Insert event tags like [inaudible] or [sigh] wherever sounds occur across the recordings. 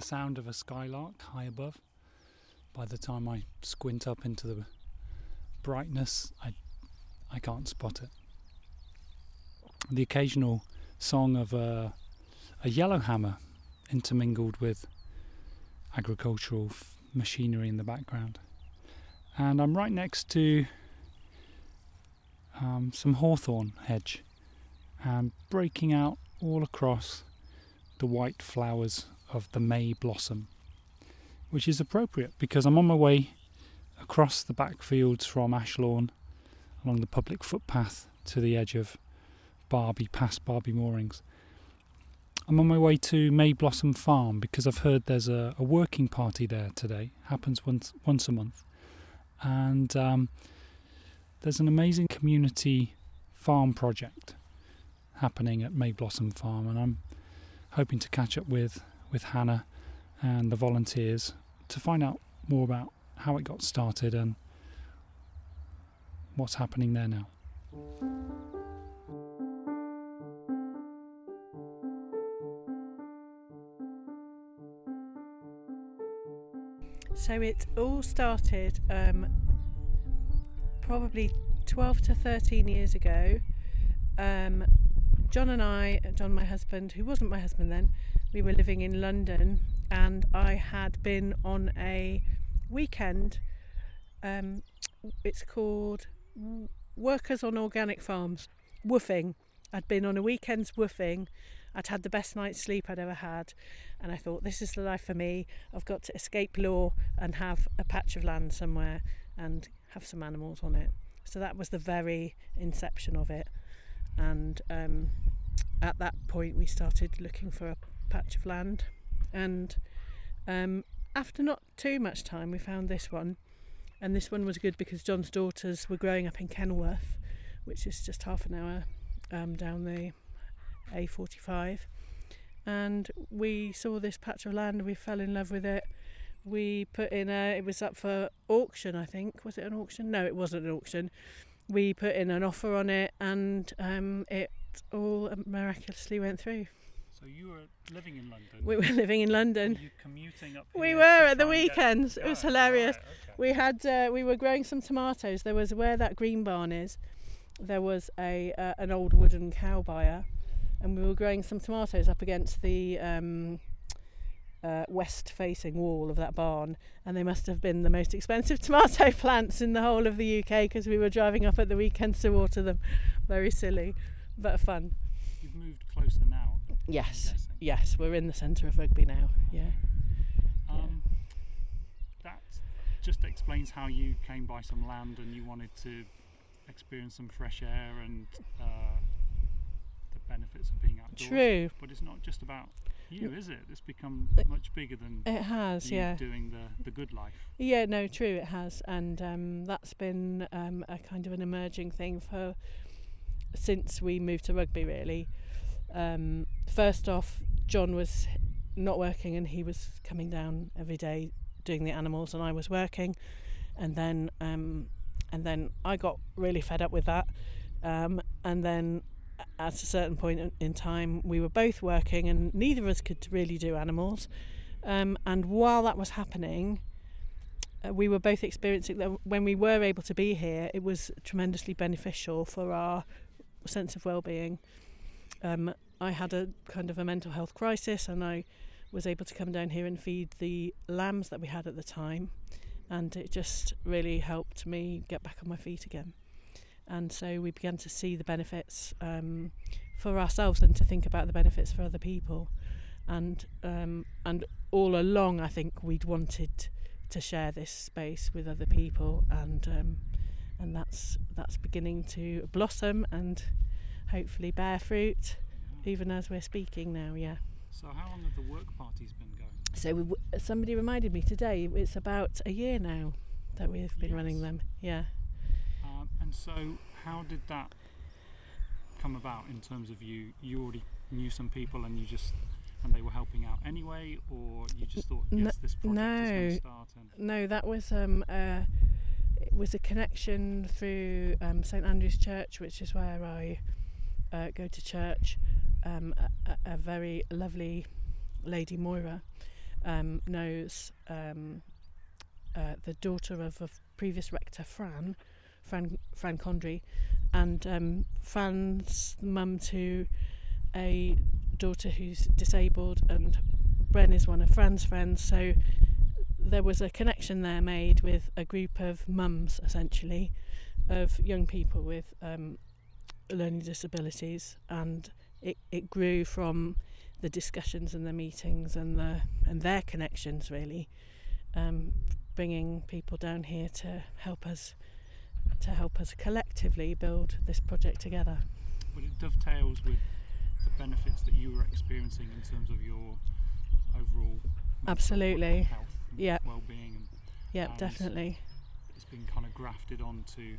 the sound of a skylark high above. By the time I squint up into the brightness, I, I can't spot it. The occasional song of a, a yellowhammer intermingled with agricultural f- machinery in the background. And I'm right next to um, some hawthorn hedge and breaking out all across the white flowers of the May blossom, which is appropriate because I'm on my way across the back fields from Ashlawn along the public footpath to the edge of Barby, past Barby Moorings. I'm on my way to May Blossom Farm because I've heard there's a, a working party there today. Happens once once a month, and um, there's an amazing community farm project happening at May Blossom Farm, and I'm hoping to catch up with with Hannah and the volunteers to find out more about how it got started and what's happening there now. So it all started um, probably 12 to 13 years ago. Um, John and I, John, my husband, who wasn't my husband then, we were living in London, and I had been on a weekend. Um, it's called Workers on Organic Farms, woofing. I'd been on a weekend's woofing. I'd had the best night's sleep I'd ever had, and I thought, this is the life for me. I've got to escape law and have a patch of land somewhere and have some animals on it. So that was the very inception of it. And um, at that point, we started looking for a patch of land. And um, after not too much time, we found this one. And this one was good because John's daughters were growing up in Kenilworth, which is just half an hour um, down the A45. And we saw this patch of land, we fell in love with it. We put in a, it was up for auction, I think. Was it an auction? No, it wasn't an auction. We put in an offer on it and um, it all miraculously went through. So you were living in London. We were living in London. Were you commuting up. We were at the and get- weekends. It was hilarious. right, okay. We had uh, we were growing some tomatoes. There was where that green barn is. There was a uh, an old wooden cow byre, and we were growing some tomatoes up against the um, uh, west-facing wall of that barn. And they must have been the most expensive [laughs] tomato plants in the whole of the UK because we were driving up at the weekends to water them. Very silly, but fun. You've moved closer now. Yes, yes, we're in the centre of rugby now. Yeah. Um, That just explains how you came by some land and you wanted to experience some fresh air and uh, the benefits of being outdoors. True. But it's not just about you, is it? It's become much bigger than It has, yeah. doing the, the good life. Yeah, no, true, it has, and um, that's been um, a kind of an emerging thing for since we moved to rugby. Really, um, first off, John was not working, and he was coming down every day doing the animals, and I was working, and then um, and then I got really fed up with that, um, and then at a certain point in- time, we were both working, and neither of us could really do animals. Um, and while that was happening, uh, we were both experiencing that when we were able to be here, it was tremendously beneficial for our sense of well-being. Um, I had a kind of a mental health crisis, and I was able to come down here and feed the lambs that we had at the time, and it just really helped me get back on my feet again. And so we began to see the benefits um, for ourselves and to think about the benefits for other people. And um, and all along, I think we'd wanted to share this space with other people, and um, and that's that's beginning to blossom and hopefully bear fruit, even as we're speaking now. Yeah. So how long have the work parties been going? So we, w- somebody reminded me today. It's about a year now that we've been running them. Yeah. And so how did that come about in terms of you? You already knew some people and you just and they were helping out anyway, or you just thought, yes, this project is going no. to start and No, that was um, uh, it was a connection through um, St Andrew's Church, which is where I uh, go to church. Um, a, a- a very lovely lady, Moira, um, knows um, uh, the daughter of a previous rector, Fran, Fran, Fran Condry, and um, Fran's mum to a daughter who's disabled, and Bren is one of Fran's friends. So there was a connection there made with a group of mums, essentially, of young people with um, learning disabilities, and it, it grew from the discussions and the meetings and the and their connections really, um, bringing people down here to help us to help us collectively build this project together. But it dovetails with the benefits that you were experiencing in terms of your overall absolutely health, yeah, well-being, and yeah, definitely. It's been kind of grafted onto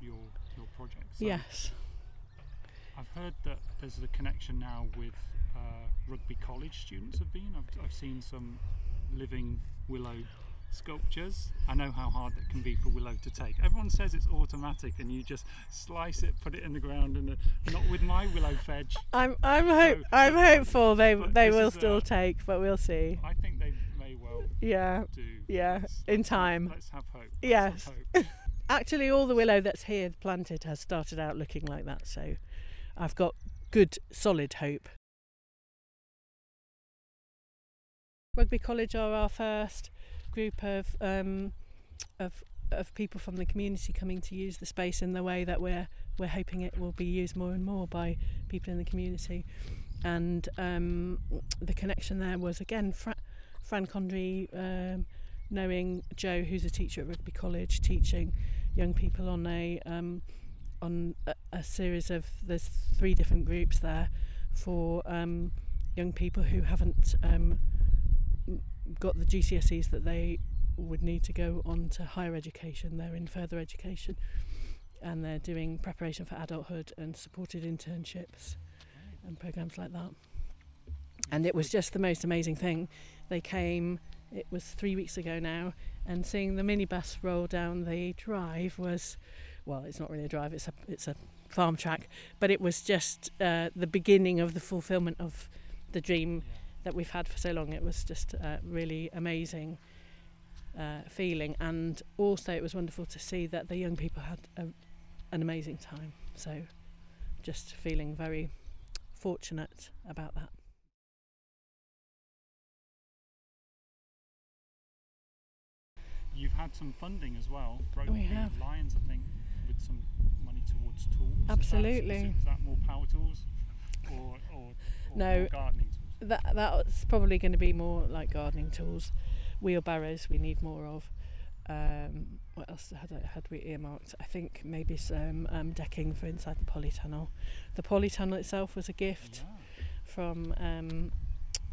your your project. So yes. I've heard that there's a connection now with uh, rugby college students have been. I've, I've seen some living willow sculptures. I know how hard that can be for willow to take. Everyone says it's automatic and you just slice it, put it in the ground, and uh, not with my willow fedge. I'm I'm hope So- I'm hopeful they they will still uh, take, but we'll see. I think they may well Yeah, do. yeah, Let's- in time. Let's have hope. Let's Yes. have hope. [laughs] Actually, all the willow that's here planted has started out looking like that, so I've got good, solid hope. Rugby College are our first group of um, of of people from the community coming to use the space in the way that we're we're hoping it will be used more and more by people in the community. And um, the connection there was again Fra- Fran Condry um, knowing Joe, who's a teacher at Rugby College, teaching young people on a um, on a, a series of there's three different groups there for um, young people who haven't um, got the GCSEs that they would need to go on to higher education. They're in further education and they're doing preparation for adulthood and supported internships and programs like that. And it was just the most amazing thing. They came, it was three weeks ago now, and seeing the minibus roll down the drive was, well, it's not really a drive, it's a, it's a farm track, but it was just uh, the beginning of the fulfillment of the dream Yeah. That we've had for so long. It was just uh, really amazing uh, feeling, and also it was wonderful to see that the young people had a, an amazing time. So, just feeling very fortunate about that. You've had some funding as well. Rugby have. Lions, I think, with some money towards tools. Absolutely. specific- Is that more power tools, or or, or No. gardening tools? That that's probably going to be more like gardening tools, wheelbarrows. We need more of. Um, what else had I, had we earmarked? I think maybe some um, decking for inside the polytunnel. The polytunnel itself was a gift Yeah. from um,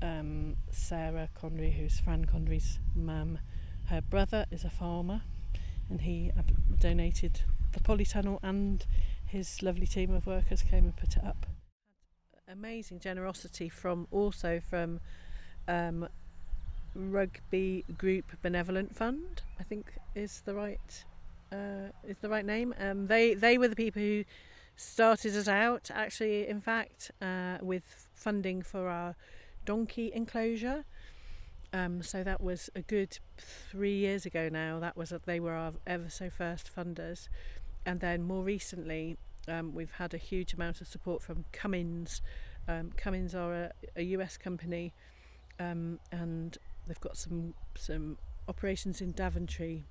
um, Sarah Condry, who's Fran Condry's mum. Her brother is a farmer, and he donated the polytunnel, and his lovely team of workers came and put it up. Amazing generosity from also from um, Rugby Group Benevolent Fund. I think is the right uh, is the right name. Um, they they were the people who started us out actually in fact uh, with funding for our donkey enclosure um, so that was a good three years ago now that was they were our ever so first funders and then more recently um, we've had a huge amount of support from Cummins um, Cummins are a, a US company um, and they've got some some operations in Daventry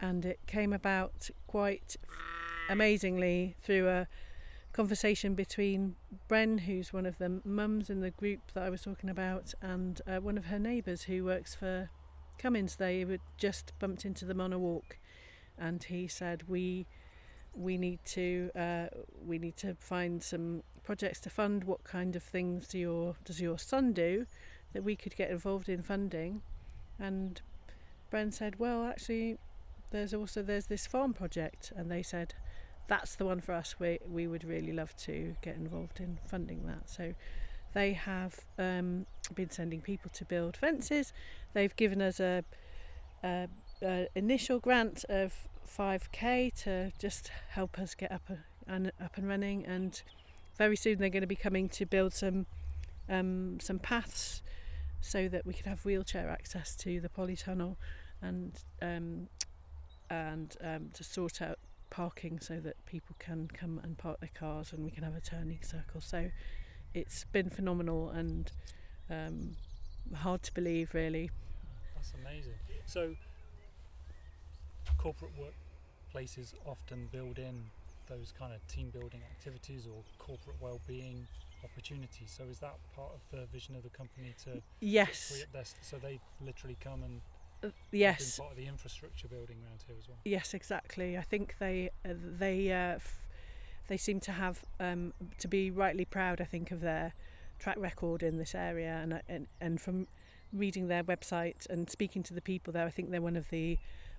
and it came about quite amazingly through a conversation between Bren, who's one of the mums in the group that I was talking about, and uh, one of her neighbours who works for Cummins. They were just bumped into them on a walk, and he said, "We we need to uh, we need to find some projects to fund. What kind of things do your does your son do that we could get involved in funding?" And Bren said, "Well, actually." There's also there's this farm project, and they said, that's the one for us. We we would really love to get involved in funding that. So they have um, been sending people to build fences. They've given us a, a, a initial grant of 5k to just help us get up and up and running. And very soon they're going to be coming to build some um, some paths so that we could have wheelchair access to the polytunnel and um, and um, to sort out parking so that people can come and park their cars and we can have a turning circle. So it's been phenomenal and um, hard to believe, really. That's amazing. So, corporate workplaces often build in those kind of team building activities or corporate well-being opportunities. So, is that part of the vision of the company to Yes, their so they literally come and uh, yes, part of the infrastructure building around here as well? yes, exactly. I think they uh, they uh, f- they seem to have um, to be rightly proud. I think of their track record in this area, and and and from reading their website and speaking to the people there, I think they're one of the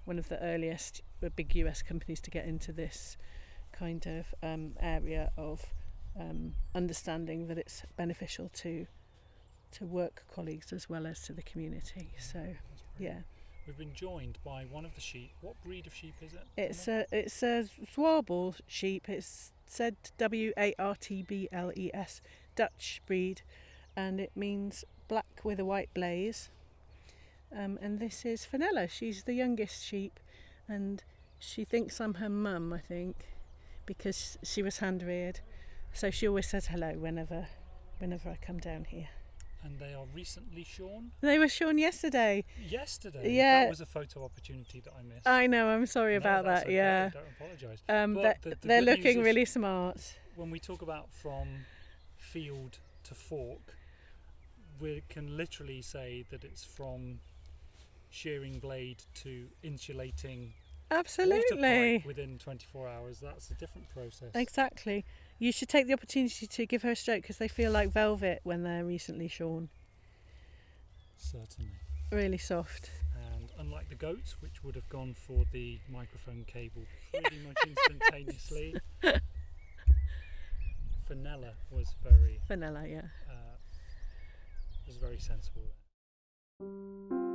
one of the earliest big US companies to get into this kind of um, area of um, understanding that it's beneficial to to work colleagues as well as to the community. So yeah. We've been joined by one of the sheep. What breed of sheep is it? It's a it's a Zwartbles sheep. It's said W A R T B L E S, Dutch breed, and it means black with a white blaze. Um, and this is Fenella. She's the youngest sheep, and she thinks I'm her mum. I think because she was hand reared, so she always says hello whenever whenever I come down here. and they are recently shorn. They were shorn yesterday. Yesterday, Yeah. that was a photo opportunity that I missed. I know. I'm sorry No, about that. okay, Yeah. Don't apologise. Um, But they're, the- the they're looking really smart. When we talk about from field to fork, we can literally say that it's from shearing blade to insulating Absolutely. pipe within 24 hours. That's a different process. Exactly. You should take the opportunity to give her a stroke because they feel like velvet when they're recently shorn. Certainly. Really soft. And unlike the goats, which would have gone for the microphone cable pretty much [laughs] instantaneously, Fenella was very Vanilla, yeah. uh, was very sensible. There.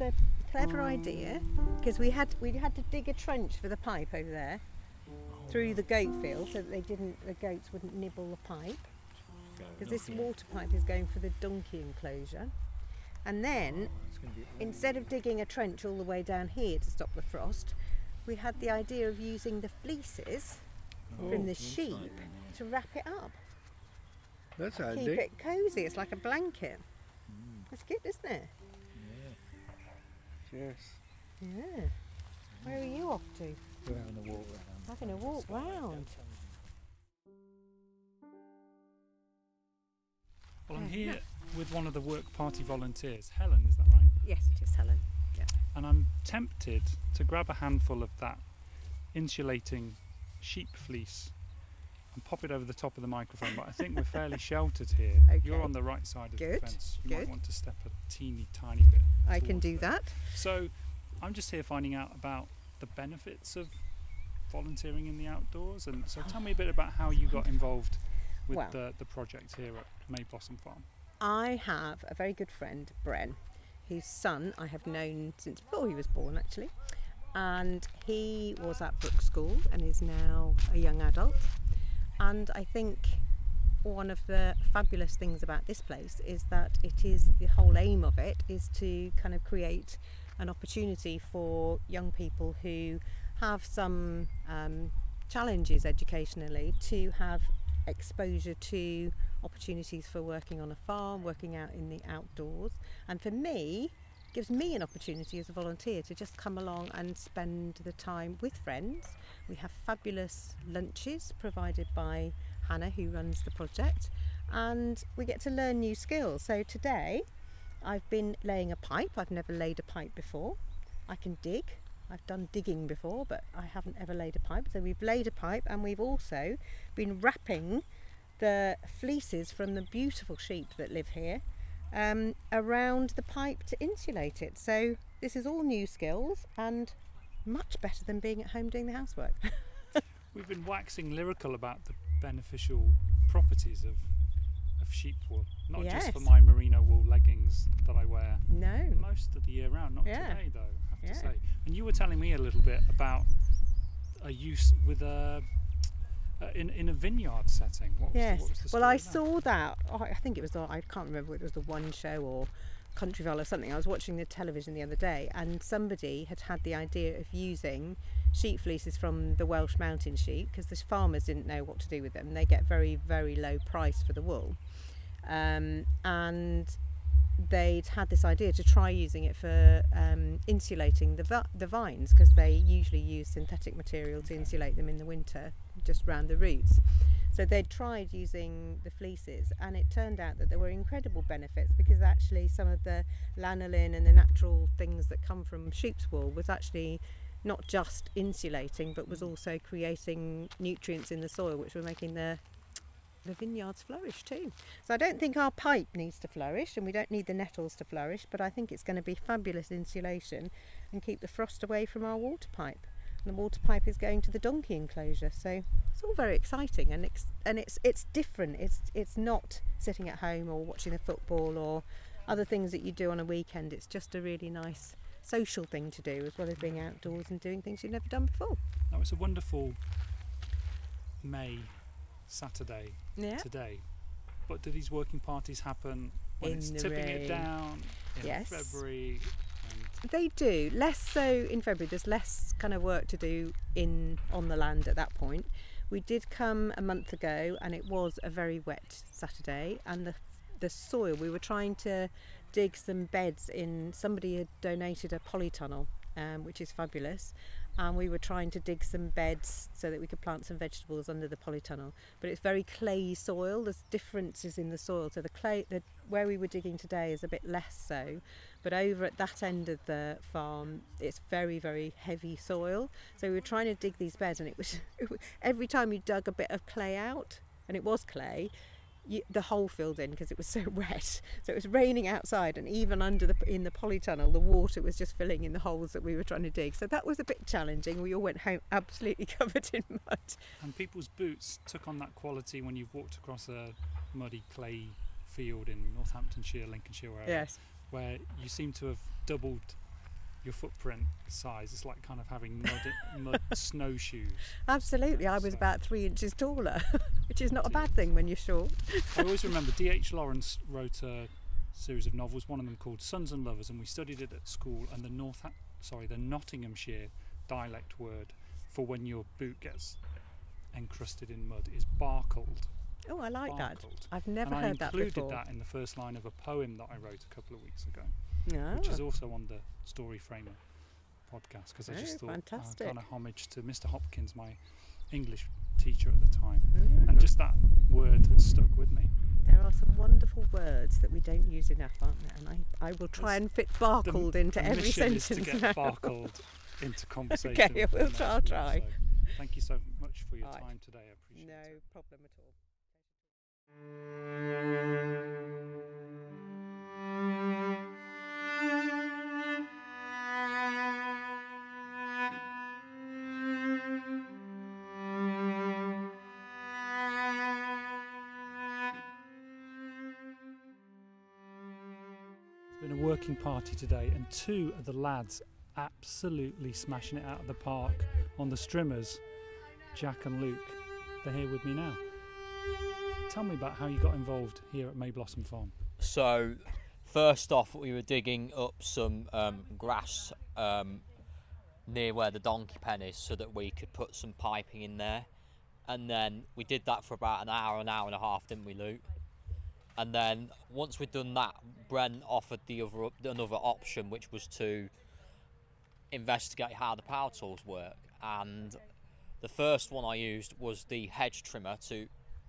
Was a clever idea because we had we had to dig a trench for the pipe over there through the goat field so that they didn't the goats wouldn't nibble the pipe because this water pipe is going for the donkey enclosure. And then instead of digging a trench all the way down here to stop the frost, we had the idea of using the fleeces from the sheep to wrap it up. That's Keep it cosy. It's like a blanket. It's good, isn't it? Yes. Yeah. Where are you off to? We're having a walk around. Having a walk round. Well, I'm Yeah. here with one of the work party volunteers, Helen, is that right? Yes, it is, Helen. Yeah. And I'm tempted to grab a handful of that insulating sheep fleece and pop it over the top of the microphone, but I think we're fairly [laughs] sheltered here. Okay. You're on the right side of Good, the fence. You good. might want to step a teeny tiny bit. I can do there. that. So I'm just here finding out about the benefits of volunteering in the outdoors. And so tell me a bit about how you got involved with Well- the, the project here at May Blossom Farm. I have a very good friend, Bren, whose son I have known since before he was born, actually. And he was at Brook School and is now a young adult. And I think one of the fabulous things about this place is that it is the whole aim of it is to kind of create an opportunity for young people who have some um, challenges educationally to have exposure to opportunities for working on a farm, working out in the outdoors, and for me, gives me an opportunity as a volunteer to just come along and spend the time with friends. We have fabulous lunches provided by Hannah, who runs the project, and we get to learn new skills. So today, I've been laying a pipe. I've never laid a pipe before. I can dig. I've done digging before, but I haven't ever laid a pipe. So we've laid a pipe, and we've also been wrapping the fleeces from the beautiful sheep that live here um, around the pipe to insulate it. So this is all new skills and much better than being at home doing the housework. [laughs] We've been waxing lyrical about the beneficial properties of, of sheep wool, not just for my merino wool leggings that I wear No. most of the year round. Not Yeah. today though, I have Yeah. to say. And you were telling me a little bit about a use with a. Uh, in, in a vineyard setting. What was Yes. what was the Well, I saw that. Oh, I think it was. on- I can't remember. It was the one show or Countryfile or something. I was watching the television the other day, and somebody had had the idea of using sheep fleeces from the Welsh mountain sheep because the farmers didn't know what to do with them. They get very, very low price for the wool, um, and they'd had this idea to try using it for um, insulating the, vi- the vines because they usually use synthetic material to insulate them in the winter just round the roots. So they'd tried using the fleeces, and it turned out that there were incredible benefits because actually some of the lanolin and the natural things that come from sheep's wool was actually not just insulating but was mm. also creating nutrients in the soil which were making the the vineyards flourish too. So I don't think our pipe needs to flourish and we don't need the nettles to flourish, but I think it's going to be fabulous insulation and keep the frost away from our water pipe. And the water pipe is going to the donkey enclosure, so it's all very exciting and it's and it's it's different. It's it's not sitting at home or watching the football or other things that you do on a weekend. It's just a really nice social thing to do as well as being outdoors and doing things you've never done before. That was a wonderful May Saturday Yeah. today. But do these working parties happen when In it's tipping rain. it down in Yes. February? They do less so in February. There's less kind of work to do in on the land at that point. We did come a month ago, and it was a very wet Saturday, and the the soil. We were trying to dig some beds in. Somebody had donated a polytunnel, um, which is fabulous, and we were trying to dig some beds so that we could plant some vegetables under the polytunnel. But it's very clayey soil. There's differences in the soil. So the clay, the where we were digging today is a bit less so, but over at that end of the farm, it's very very heavy soil. So we were trying to dig these beds, and it was, [laughs] every time you dug a bit of clay out, and it was clay. You, the hole filled in because it was [laughs] so wet. So it was raining outside, and even under the in the polytunnel, the water was just filling in the holes that we were trying to dig. So that was a bit challenging. We all went home [laughs] absolutely covered in mud. and people's boots took on that quality when you've walked across a muddy clay field in Northamptonshire, Lincolnshire, wherever, Yes, where you seem to have doubled your footprint size. It's like kind of having mud, mud [laughs] snowshoes. absolutely. I was So- about three inches taller, which is not a bad thing when you're short. [laughs] I always remember D.H. Lawrence wrote a series of novels, one of them called Sons and Lovers, and we studied it at school. And the North, sorry, the Nottinghamshire dialect word for when your boot gets encrusted in mud is barkled. Oh, I like that. I've never and heard that before. I included that in the first line of a poem that I wrote a couple of weeks ago, No. which is also on the Story Framer podcast because I Oh, just thought fantastic. uh, kind of homage to Mr. Hopkins, my English teacher at the time, Mm. and just that word stuck with me. There are some wonderful words that we don't use enough, aren't there? And I, I will try There's and fit The- barkled into the every sentence. is to get now. barkled [laughs] into conversation. Okay, we'll try- I'll try. so thank you so much for your Right. time today. I appreciate No it. No problem at all. Working party today, and two of the lads absolutely smashing it out of the park on the strimmers. Jack and Luke, they're here with me now. Tell me about how you got involved here at May Blossom Farm. So, first off, we were digging up some um, grass um, near where the donkey pen is so that we could put some piping in there. And then we did that for about an hour, an hour and a half, didn't we, Luke? And then once we'd done that, Bren offered the other another option, which was to investigate how the power tools work. And the first one I used was the hedge trimmer to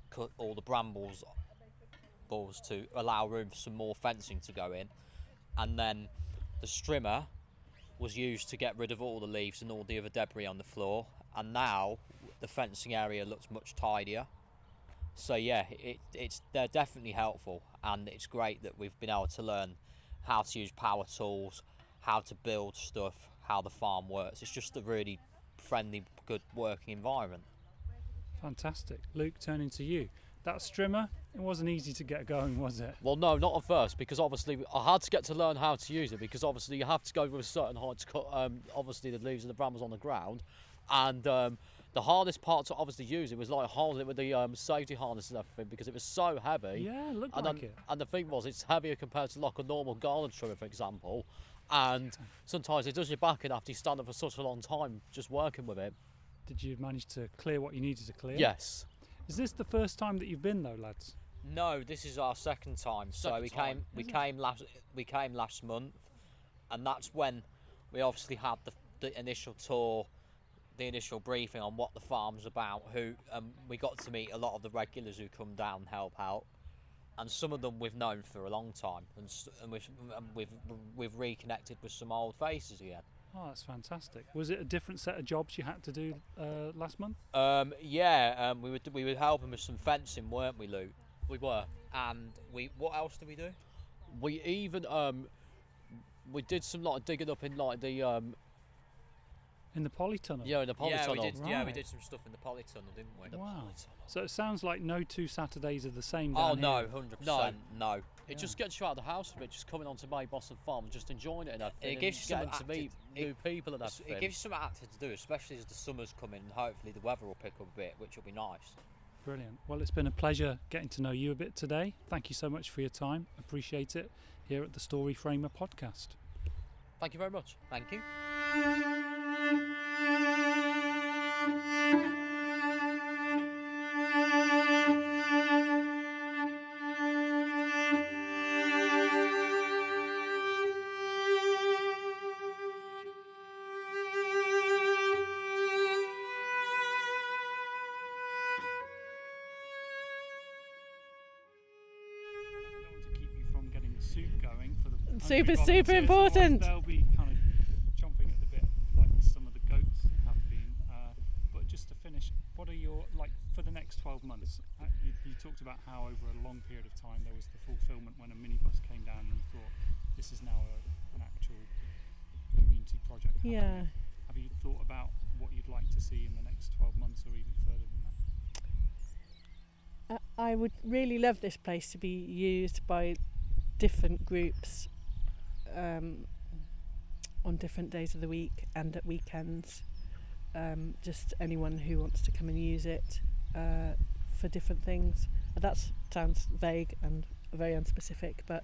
cut all the brambles balls to allow room for some more fencing to go in. And then the strimmer was used to get rid of all the leaves and all the other debris on the floor. And now the fencing area looks much tidier. So yeah, it, it's they're definitely helpful, and it's great that we've been able to learn how to use power tools, how to build stuff, how the farm works. It's just a really friendly, good working environment. Fantastic. Luke, turning to you. That strimmer, It wasn't easy to get going, was it? Well, no, not at first, because obviously I had to get to learn how to use it. Because obviously you have to go with a certain height to cut, um, obviously the leaves and the brambles on the ground, and um, the hardest part to obviously use it was like holding it with the um, safety harness and everything because it was so heavy. Yeah, it looked and, like then- it. and the thing was, it's heavier compared to like a normal garland trimmer, for example. And sometimes it does your back in after you stand up for such a long time just working with it. Did you manage to clear what you needed to clear? Yes. Is this the first time that you've been though, lads? No, this is our second time. so we time. came we it? came last we came last month, and that's when we obviously had the, the initial tour, the initial briefing on what the farm's about. Who um, we got to meet a lot of the regulars who come down and help out, and some of them we've known for a long time, and, and we've and we've we've reconnected with some old faces again. Oh, that's fantastic. Was it a different set of jobs you had to do uh, last month? Um, yeah, um, we were we were helping with some fencing, weren't we, Lou? We were. And we what else did we do? We even um, we did some like digging up in like the um, In the polytunnel? yeah, in the yeah, we polytunnel. did. Yeah, we did some stuff in the polytunnel, didn't we? Wow. So it sounds like no two Saturdays are the same. Oh no, hundred percent, no. no. It Yeah. just gets you out of the house a bit, just coming onto May Blossom Farm, just enjoying it and everything. It gives you and some getting to meet active- new people and It's- everything. It gives you some active to do, especially as the summer's coming. and Hopefully, the weather will pick up a bit, which will be nice. Brilliant. Well, it's been a pleasure getting to know you a bit today. Thank you so much for your time. Appreciate it here at the Story Framer podcast. Thank you very much. Thank you. I don't want to keep you from getting the soup going for the hungry Soup is super important. They'll be kind of chomping at the bit, like some of the goats have been. Uh, but just to finish, what are your like for the next 12 months? Uh, you, you talked about how over a long period of time there was the fulfilment when a minibus came down and you thought this is now a, an actual community project. happening." Yeah. Have you thought about what you'd like to see in the next 12 months or even further than that? I I would really love this place to be used by different groups um, on different days of the week and at weekends. Um, just anyone who wants to come and use it uh, for different things. That sounds vague and very unspecific, but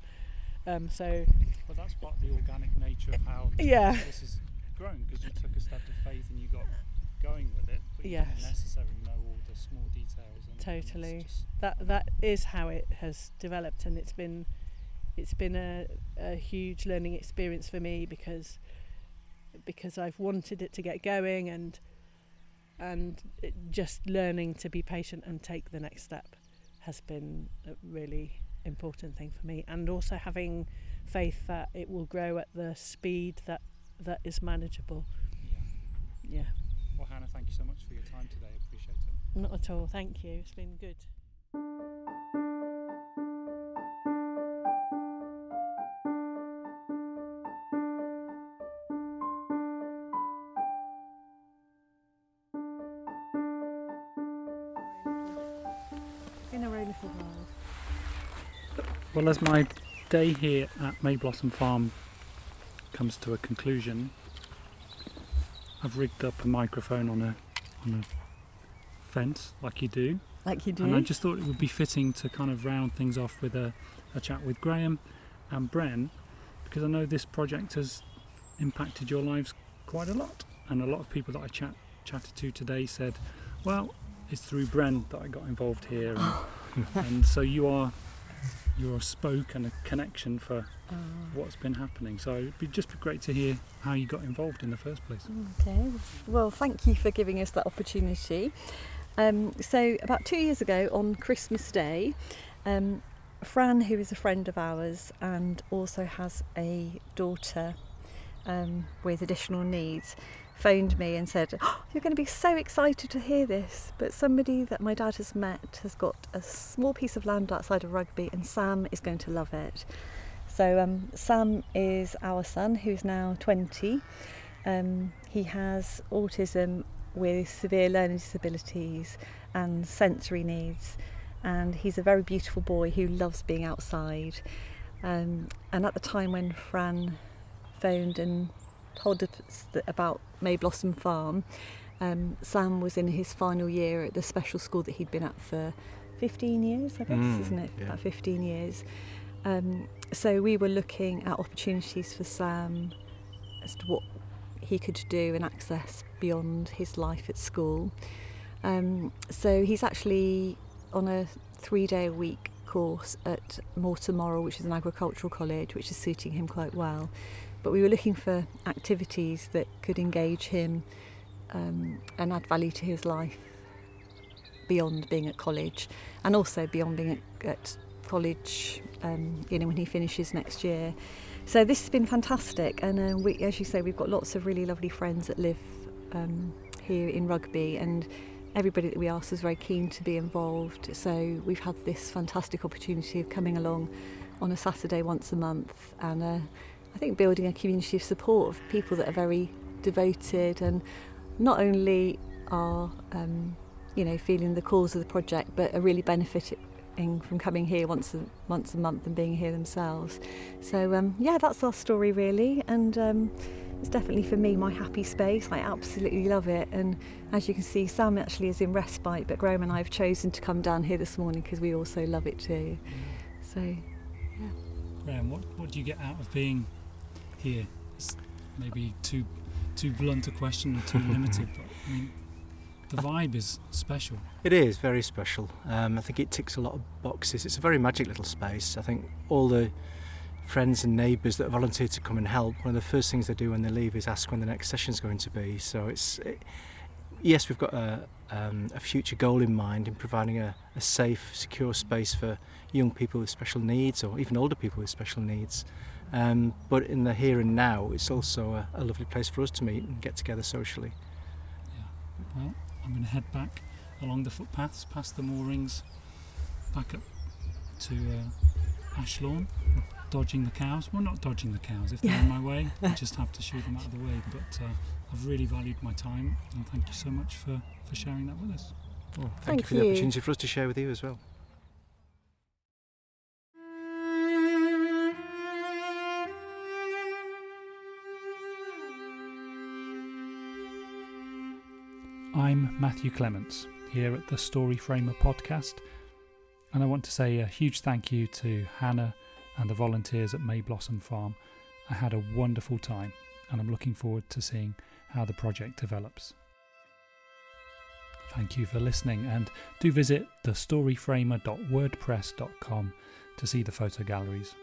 um, so But that's part of the organic nature of how [laughs] yeah, this is grown because you took a step of faith and you got going with it, but you Yes. didn't necessarily know all the small details. And, Totally. that that is how it has developed, and it's been it's been a, a huge learning experience for me because because I've wanted it to get going and and just learning to be patient and take the next step has been a really important thing for me and also having faith that it will grow at the speed that that is manageable yeah. yeah Well, Hannah, thank you so much for your time today. I appreciate it. not at all thank you it's been good Well, as my day here at May Blossom Farm comes to a conclusion, I've rigged up a microphone on a on a fence like you do, Like you do. and I just thought it would be fitting to kind of round things off with a, a chat with Graham and Bren, because I know this project has impacted your lives quite a lot, and a lot of people that I chat chatted to today said, "Well, it's through Bren that I got involved here," and, [laughs] and so you are you're a spoke and a connection for Oh, what's been happening. So it'd be just be great to hear how you got involved in the first place. Okay, well, thank you for giving us that opportunity. Um, so, about two years ago on Christmas Day, um, Fran, who is a friend of ours and also has a daughter um, with additional needs, phoned me and said, oh, You're going to be so excited to hear this, but somebody that my dad has met has got a small piece of land outside of Rugby, and Sam is going to love it. So, um, Sam is our son who's now 20. Um, he has autism with severe learning disabilities and sensory needs, and he's a very beautiful boy who loves being outside. Um, and at the time when Fran phoned and told us about May Blossom Farm, um, Sam was in his final year at the special school that he'd been at for 15 years, I guess, Mm, isn't it? yeah. About 15 years. Um, so we were looking at opportunities for Sam as to what he could do and access beyond his life at school. Um, so he's actually on a three day a week course at Moulton which is an agricultural college, which is suiting him quite well. But we were looking for activities that could engage him um, and add value to his life beyond being at college and also beyond being at, at college, um, you know, when he finishes next year. So this has been fantastic, and uh, we, as you say, we've got lots of really lovely friends that live um, here in Rugby, and everybody that we asked was very keen to be involved. So we've had this fantastic opportunity of coming along on a Saturday once a month, and uh, I think building a community of support of people that are very devoted and not only are um, you know feeling the cause of the project, but are really benefiting from coming here once a, once a month and being here themselves. So um, yeah, that's our story really, and um, it's definitely for me my happy space. I absolutely love it, and as you can see, Sam actually is in respite, but Graham and I have chosen to come down here this morning because we also love it too. So yeah. Graham, what, what do you get out of being here? It's maybe too too blunt a question or too limited, but I mean, the vibe is special. It is very special. Um, I think it ticks a lot of boxes. It's a very magic little space. I think all the friends and neighbours that volunteer to come and help, one of the first things they do when they leave is ask when the next session's going to be. So it's it, yes, we've got a, um, a future goal in mind in providing a, a safe, secure space for young people with special needs or even older people with special needs. Um, but in the here and now, it's also a, a lovely place for us to meet and get together socially. Well, I'm going to head back along the footpaths, past the moorings, back up to uh, Ashlawn, dodging the cows. Well, not dodging the cows. If they're in my way, I just have to shoot them out of the way. But uh, I've really valued my time, and thank you so much for, for sharing that with us. Well, thank, Thank you for the opportunity for us to share with you as well. I'm Matthew Clements here at the Story Framer podcast, and I want to say a huge thank you to Hannah and the volunteers at May Blossom Farm. I had a wonderful time, and I'm looking forward to seeing how the project develops. Thank you for listening, and do visit thestoryframer.wordpress.com to see the photo galleries.